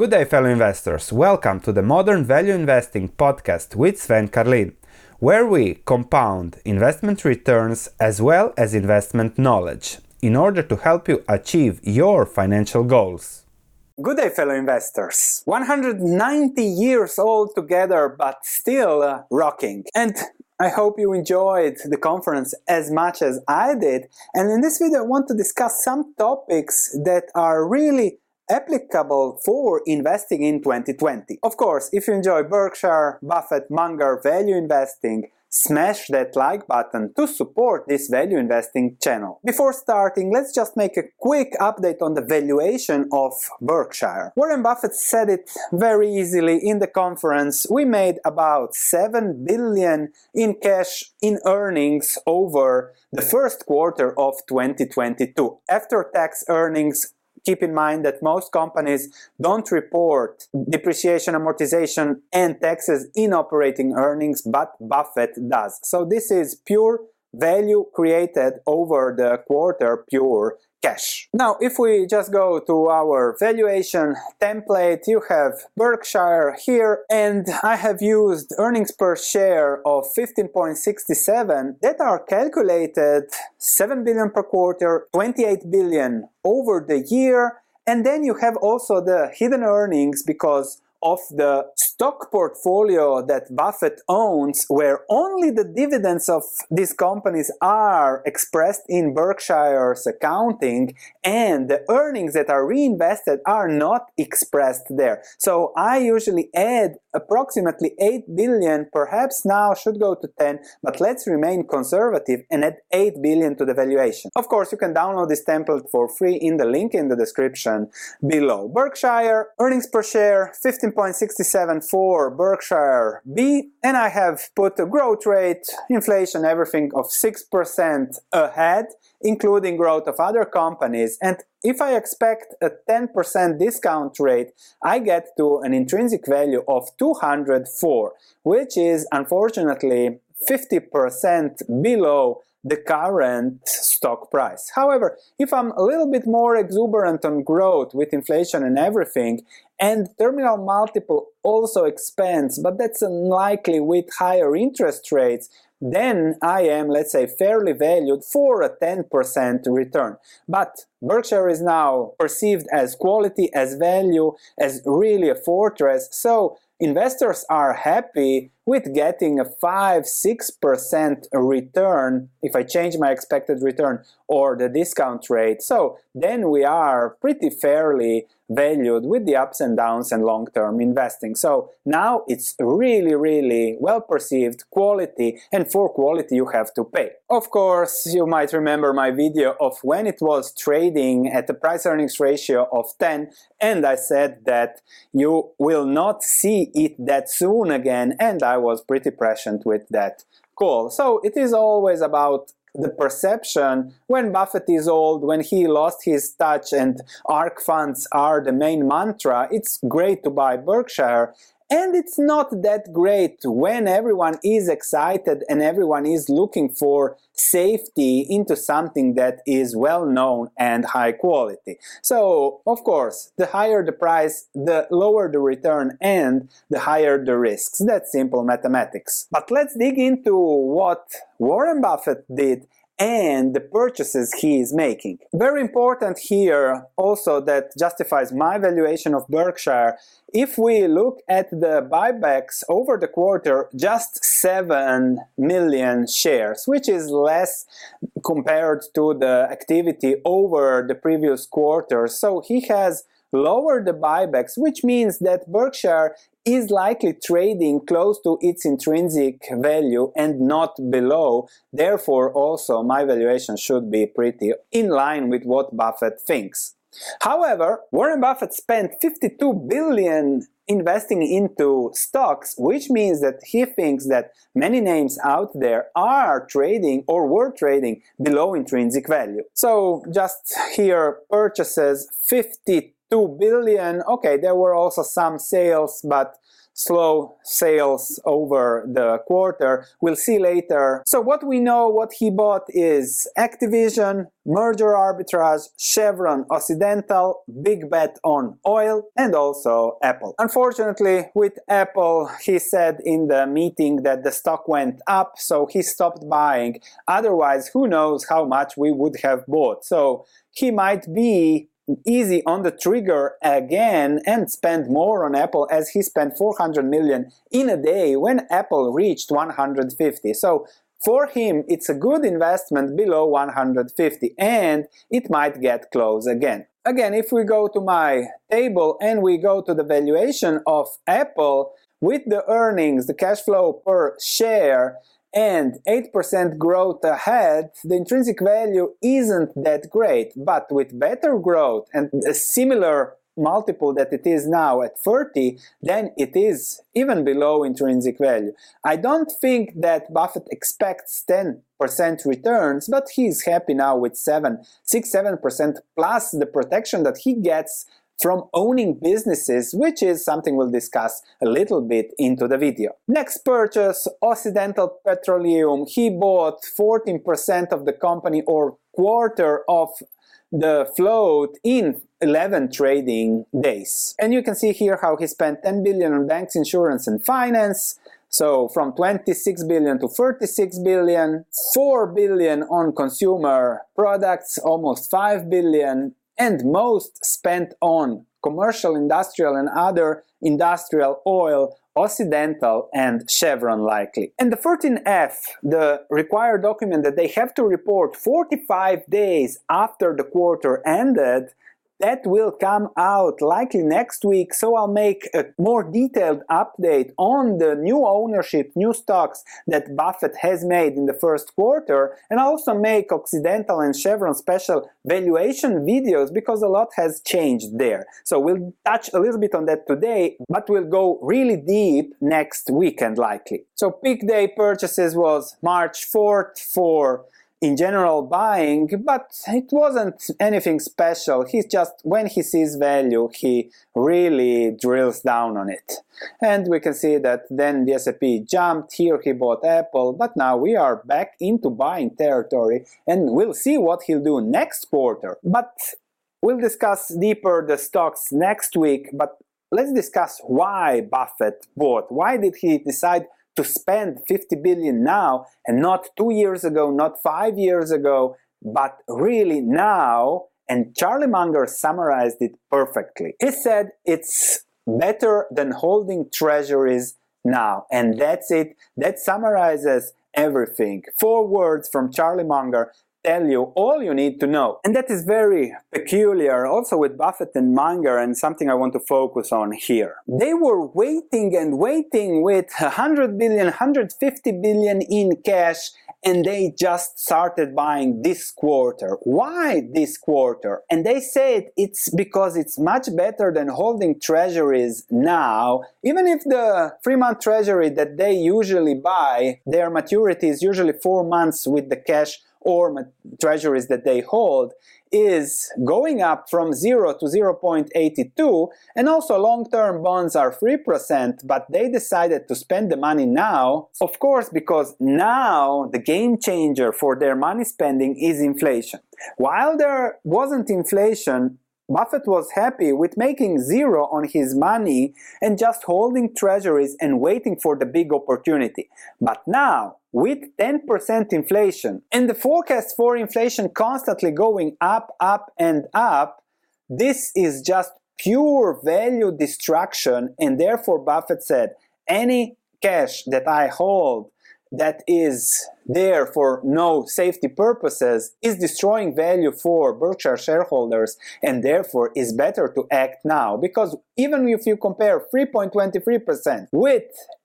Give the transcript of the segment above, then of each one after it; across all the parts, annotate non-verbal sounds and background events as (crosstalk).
Good day, fellow investors. Welcome to the Modern Value Investing podcast with Sven Carlin, where we compound investment returns as well as investment knowledge in order to help you achieve your financial goals. Good day, fellow investors. 190 years old together, but still uh, rocking. And I hope you enjoyed the conference as much as I did. And in this video, I want to discuss some topics that are really applicable for investing in 2020. Of course, if you enjoy Berkshire, Buffett, Munger, value investing, smash that like button to support this value investing channel. Before starting, let's just make a quick update on the valuation of Berkshire. Warren Buffett said it very easily in the conference. We made about 7 billion in cash in earnings over the first quarter of 2022. After tax earnings keep in mind that most companies don't report depreciation, amortization, and taxes in operating earnings, but Buffett does. So this is pure value created over the quarter, pure cash. Now, if we just go to our valuation template, you have Berkshire here, and I have used earnings per share of 15.67 that are calculated 7 billion per quarter, 28 billion over the year, and then you have also the hidden earnings because of the stock portfolio that Buffett owns, where only the dividends of these companies are expressed in Berkshire's accounting, and the earnings that are reinvested are not expressed there. So I usually add approximately 8 billion, perhaps now should go to 10, but let's remain conservative and add 8 billion to the valuation. Of course, you can download this template for free in the link in the description below. Berkshire, earnings per share, 15.67 for Berkshire B, and I have put a growth rate, inflation, everything of 6% ahead, including growth of other companies. And if I expect a 10% discount rate, I get to an intrinsic value of 204, which is unfortunately 50% below the current stock price. However, if I'm a little bit more exuberant on growth with inflation and everything, and terminal multiple also expands, but that's unlikely with higher interest rates, then I am, let's say, fairly valued for a 10% return. But Berkshire is now perceived as quality, as value, as really a fortress, so investors are happy with getting a 5 6% return if I change my expected return or the discount rate. So then we are pretty fairly valued with the ups and downs and long term investing. So now it's really, really well perceived quality, and for quality you have to pay. Of course, you might remember my video of when it was trading at a price earnings ratio of 10, and I said that you will not see it that soon again, and I was pretty prescient with that call. So it is always about the perception when Buffett is old, when he lost his touch and ARK funds are the main mantra, it's great to buy Berkshire and it's not that great when everyone is excited and everyone is looking for safety into something that is well known and high quality. So, of course, the higher the price, the lower the return and the higher the risks. That's simple mathematics. But let's dig into what Warren Buffett did and the purchases he is making. Very important here also that justifies my valuation of Berkshire. If we look at the buybacks over the quarter, just 7 million shares, which is less compared to the activity over the previous quarter. So he has lowered the buybacks, which means that Berkshire is likely trading close to its intrinsic value and not below. Therefore, also my valuation should be pretty in line with what Buffett thinks. However, Warren Buffett spent 52 billion investing into stocks, which means that he thinks that many names out there are trading or were trading below intrinsic value. So just here purchases 50 2 billion. Okay, there were also some sales, but slow sales over the quarter. We'll see later. So what we know, what he bought is Activision, merger arbitrage, Chevron, Occidental, big bet on oil, and also Apple. Unfortunately, with Apple, he said in the meeting that the stock went up, so he stopped buying. Otherwise, who knows how much we would have bought. So he might be easy on the trigger again and spend more on Apple as he spent 400 million in a day when Apple reached 150. So for him, it's a good investment below 150 and it might get close again. Again, if we go to my table and we go to the valuation of Apple with the earnings, the cash flow per share, and 8% growth ahead, the intrinsic value isn't that great. But with better growth and a similar multiple that it is now at 30, then it is even below intrinsic value. I don't think that Buffett expects 10% returns, but he's happy now with 7, 6, 7% plus the protection that he gets from owning businesses, which is something we'll discuss a little bit into the video. Next purchase, Occidental Petroleum. He bought 14% of the company or quarter of the float in 11 trading days. And you can see here how he spent 10 billion on banks, insurance, and finance. So from 26 billion to 36 billion, 4 billion on consumer products, almost 5 billion, and most spent on commercial, industrial, and other industrial oil, Occidental, and Chevron likely. And the 14F, the required document that they have to report 45 days after the quarter ended, that will come out likely next week, so I'll make a more detailed update on the new ownership, new stocks that Buffett has made in the first quarter, and I'll also make Occidental and Chevron special valuation videos because a lot has changed there. So we'll touch a little bit on that today, but we'll go really deep next weekend likely. So peak day purchases was March 4th for in general buying, but it wasn't anything special. He's just, when he sees value, he really drills down on it. And we can see that then the S&P jumped, here he bought Apple, but now we are back into buying territory and we'll see what he'll do next quarter. But we'll discuss deeper the stocks next week, but let's discuss why Buffett bought. Why did he decide to spend 50 billion now and not two years ago, not five years ago, but really now. And Charlie Munger summarized it perfectly. He said it's better than holding treasuries now. And that's it. That summarizes everything. Four words from Charlie Munger tell you all you need to know. And that is very peculiar also with Buffett and Munger and something I want to focus on here. They were waiting and waiting with 100 billion, 150 billion in cash and they just started buying this quarter. Why this quarter? And they said it's because it's much better than holding treasuries now. Even if the three month treasury that they usually buy, their maturity is usually four months with the cash or treasuries that they hold is going up from 0 to 0.82 and also long-term bonds are 3% but they decided to spend the money now. Of course because now the game changer for their money spending is inflation. While there wasn't inflation Buffett was happy with making zero on his money and just holding treasuries and waiting for the big opportunity. But now, with 10% inflation and the forecast for inflation constantly going up, up, and up, this is just pure value destruction. And therefore, Buffett said, any cash that I hold that is there for no safety purposes is destroying value for Berkshire shareholders and therefore is better to act now. Because even if you compare 3.23% with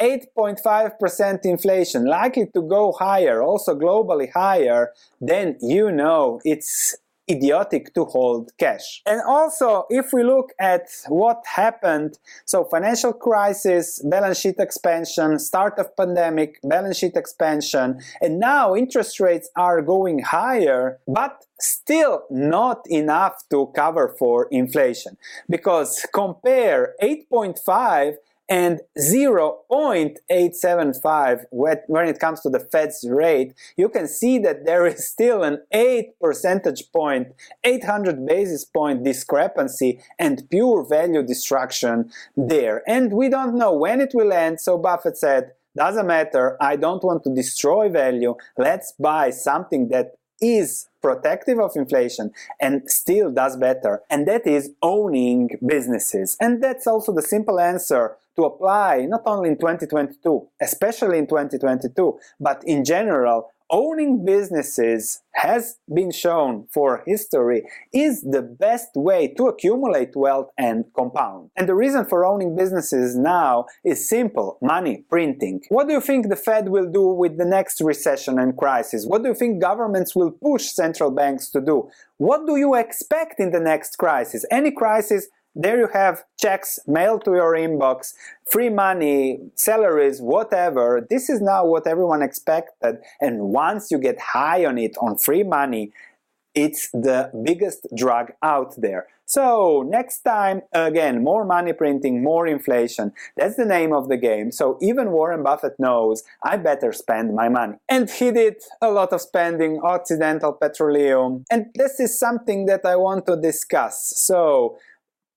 8.5% inflation likely to go higher also globally higher then you know it's idiotic to hold cash. And also, if we look at what happened, so financial crisis, balance sheet expansion, start of pandemic, balance sheet expansion, and now interest rates are going higher, but still not enough to cover for inflation because compare 8.5 and 0.875 when it comes to the Fed's rate, you can see that there is still an 8 percentage point, 800 basis point discrepancy and pure value destruction there. And we don't know when it will end, so Buffett said, doesn't matter, I don't want to destroy value, let's buy something that is protective of inflation and still does better, and that is owning businesses. And that's also the simple answer to apply not only in 2022, especially in 2022, but in general owning businesses has been shown for history is the best way to accumulate wealth and compound. And the reason for owning businesses now is simple money printing. What do you think the Fed will do with the next recession and crisis? What do you think governments will push central banks to do? What do you expect in the next crisis? Any crisis there you have checks mailed to your inbox, free money, salaries, whatever. This is now what everyone expected. And once you get high on it, on free money, it's the biggest drug out there. So next time, again, more money printing, more inflation. That's the name of the game. So even Warren Buffett knows I better spend my money. And he did a lot of spending, Occidental Petroleum. And this is something that I want to discuss. So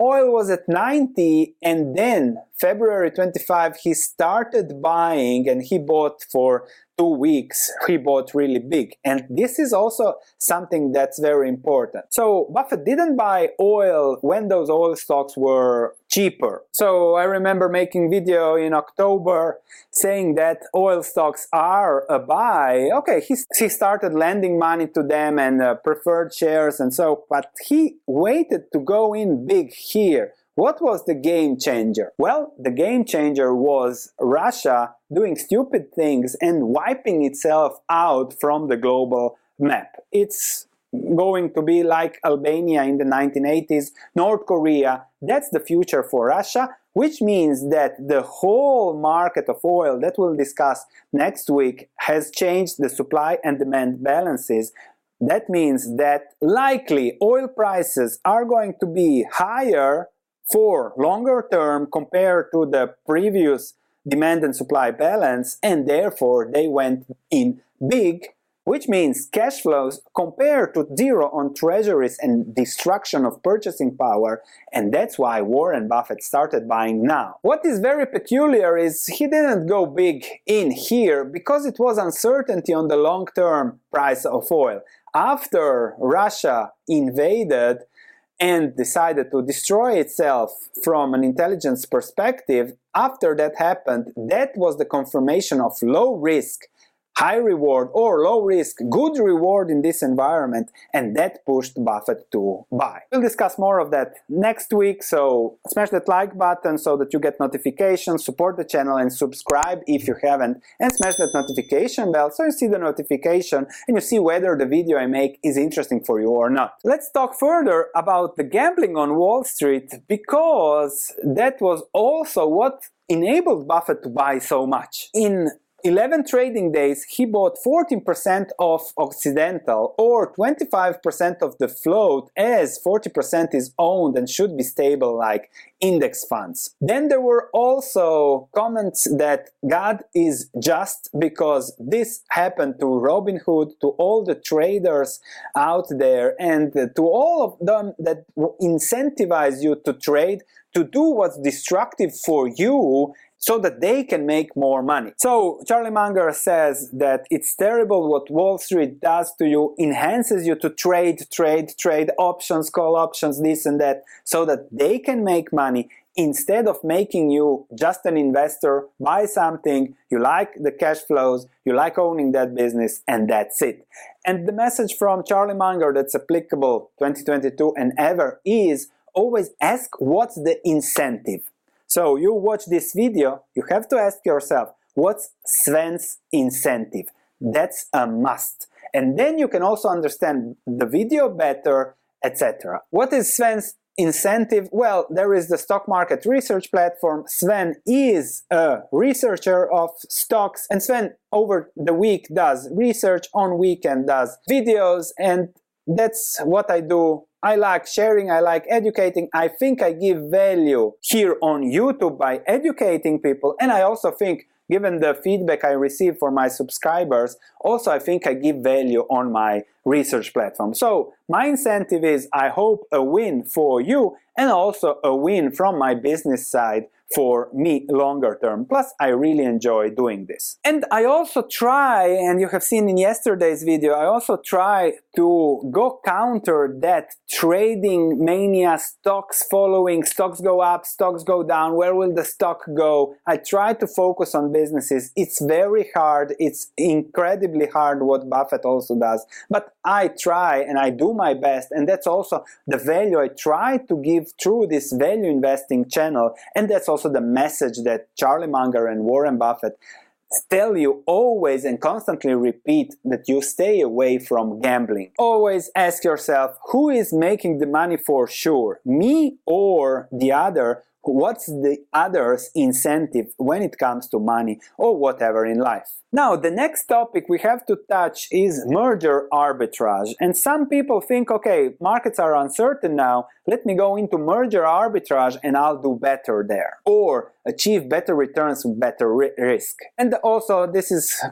oil was at 90 and then February 25 he started buying and he bought for two weeks (laughs) he bought really big. And this is also something that's very important. So buffett didn't buy oil when those oil stocks were cheaper. So i remember making video in october saying that oil stocks are a buy. Okay he, he started lending money to them and uh, preferred shares and so but he waited to go in big here what was the game changer? Well, the game changer was Russia doing stupid things and wiping itself out from the global map. It's going to be like Albania in the 1980s, North Korea. That's the future for Russia, which means that the whole market of oil that we'll discuss next week has changed the supply and demand balances. That means that likely oil prices are going to be higher for longer term compared to the previous demand and supply balance and therefore they went in big which means cash flows compared to zero on treasuries and destruction of purchasing power, and that's why Warren Buffett started buying now. What is very peculiar is he didn't go big in here because it was uncertainty on the long term price of oil. After Russia invaded, and decided to destroy itself from an intelligence perspective, after that happened, that was the confirmation of low risk high reward or low risk, good reward in this environment, and that pushed Buffett to buy. We'll discuss more of that next week, so smash that like button so that you get notifications, support the channel, and subscribe if you haven't, and smash that notification bell so you see the notification and you see whether the video I make is interesting for you or not. Let's talk further about the gambling on Wall Street because that was also what enabled Buffett to buy so much. In 11 trading days, he bought 14% of Occidental or 25% of the float as 40% is owned and should be stable like index funds. Then there were also comments that God is just because this happened to Robinhood, to all the traders out there, and to all of them that incentivize you to trade to do what's destructive for you so that they can make more money. So Charlie Munger says that it's terrible what Wall Street does to you, enhances you to trade, trade, trade options, call options, this and that, so that they can make money instead of making you just an investor, buy something, you like the cash flows, you like owning that business, and that's it. And the message from Charlie Munger that's applicable 2022 and ever is always ask what's the incentive. So you watch this video, you have to ask yourself, what's Sven's incentive? That's a must. and then you can also understand the video better, etc. What is Sven's incentive? Well, there is the stock market research platform. Sven is a researcher of stocks, and Sven over the week does research, on weekend does videos, and that's what I do. I like sharing, I like educating. I think I give value here on YouTube by educating people, and I also think given the feedback I receive from my subscribers, also I think I give value on my research platform. So my incentive is I hope a win for you and also a win from my business side for me longer term. Plus, I really enjoy doing this. And I also try, and you have seen in yesterday's video, I also try to go counter that trading mania, stocks following, stocks go up, stocks go down, where will the stock go? I try to focus on businesses. It's very hard, it's incredibly hard what Buffett also does, but I try and I do my best, and that's also the value I try to give through this value investing channel, and that's also the message that Charlie Munger and Warren Buffett tell you always and constantly repeat that you stay away from gambling. Always ask yourself who is making the money for sure, me or the other what's the other's incentive when it comes to money or whatever in life. Now, the next topic we have to touch is merger arbitrage. And some people think, okay, markets are uncertain now, let me go into merger arbitrage and I'll do better there. Or achieve better returns with better ri- risk. And also, this is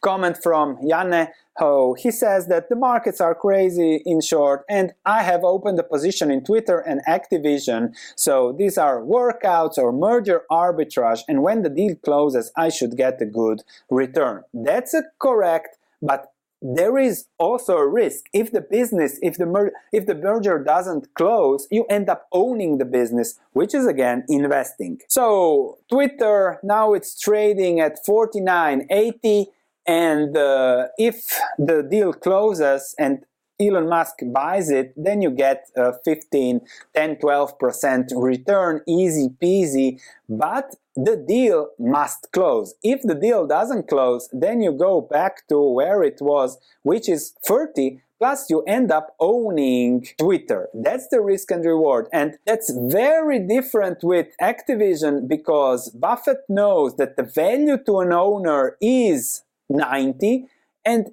comment from Janne Ho. He says that the markets are crazy in short, and I have opened a position in Twitter and Activision. So these are workouts or merger arbitrage, and when the deal closes, I should get a good return. That's a correct, but there is also a risk if the business if the mer- if the merger doesn't close you end up owning the business which is again investing so twitter now it's trading at 49.80 and uh, if the deal closes and Elon Musk buys it, then you get a 15, 10, 12% return, easy peasy. But the deal must close. If the deal doesn't close, then you go back to where it was, which is 30. Plus, you end up owning Twitter. That's the risk and reward. And that's very different with Activision because Buffett knows that the value to an owner is 90 and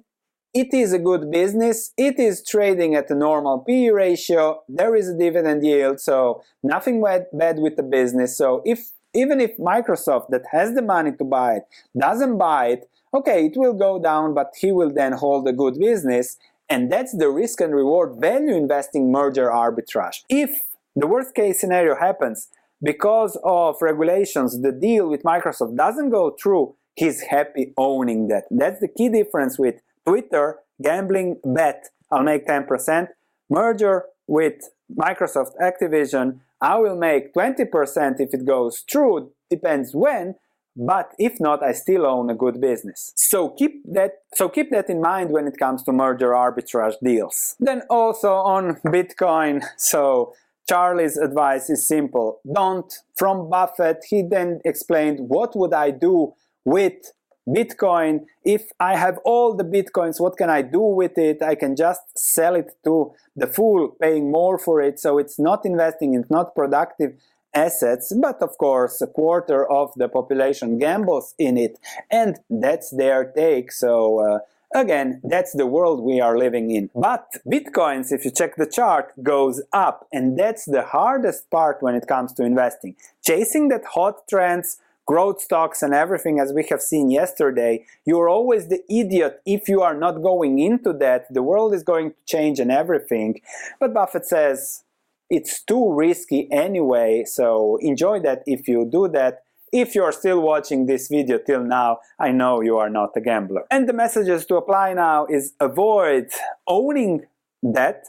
it is a good business. It is trading at a normal PE ratio. There is a dividend yield, so nothing bad, with the business. So if even if Microsoft that has the money to buy it doesn't buy it, okay, it will go down, but he will then hold a good business. And that's the risk and reward value investing merger arbitrage. If the worst case scenario happens because of regulations, the deal with Microsoft doesn't go through, he's happy owning that. That's the key difference with Twitter, gambling bet, I'll make 10%. Merger with Microsoft Activision, I will make 20% if it goes through, depends when, but if not, I still own a good business. So keep that so keep that in mind when it comes to merger arbitrage deals. Then also on Bitcoin, (laughs) so Charlie's advice is simple. Don't from Buffett, he then explained what would I do with Bitcoin. If I have all the Bitcoins, what can I do with it? I can just sell it to the fool, paying more for it. So it's not investing, it's not productive assets, but of course, a quarter of the population gambles in it, and that's their take. So, uh, Again, that's the world we are living in. But Bitcoins, if you check the chart, goes up. And that's the hardest part when it comes to investing. Chasing that hot trends, growth stocks and everything as we have seen yesterday, you're always the idiot if you are not going into that. The world is going to change and everything. But Buffett says it's too risky anyway, so enjoy that if you do that. If you're still watching this video till now, I know you are not a gambler. And the messages to apply now is avoid owning debt,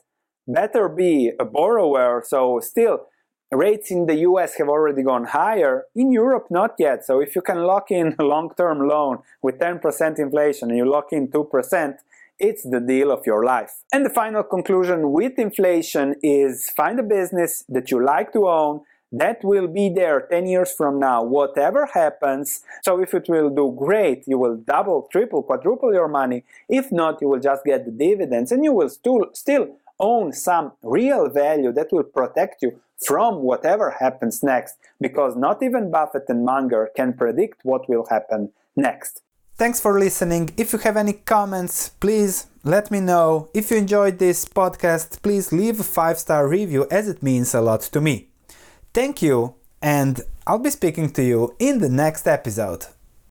better be a borrower, so still rates in the US have already gone higher. In Europe, not yet. So if you can lock in a long-term loan with 10% inflation and you lock in 2%, it's the deal of your life. And the final conclusion with inflation is find a business that you like to own, that will be there 10 years from now, whatever happens. So if it will do great, you will double, triple, quadruple your money. If not, you will just get the dividends and you will still, still own some real value that will protect you from whatever happens next because not even Buffett and Munger can predict what will happen next. Thanks for listening. If you have any comments, please let me know. If you enjoyed this podcast, please leave a five star review as it means a lot to me. Thank you, and I'll be speaking to you in the next episode.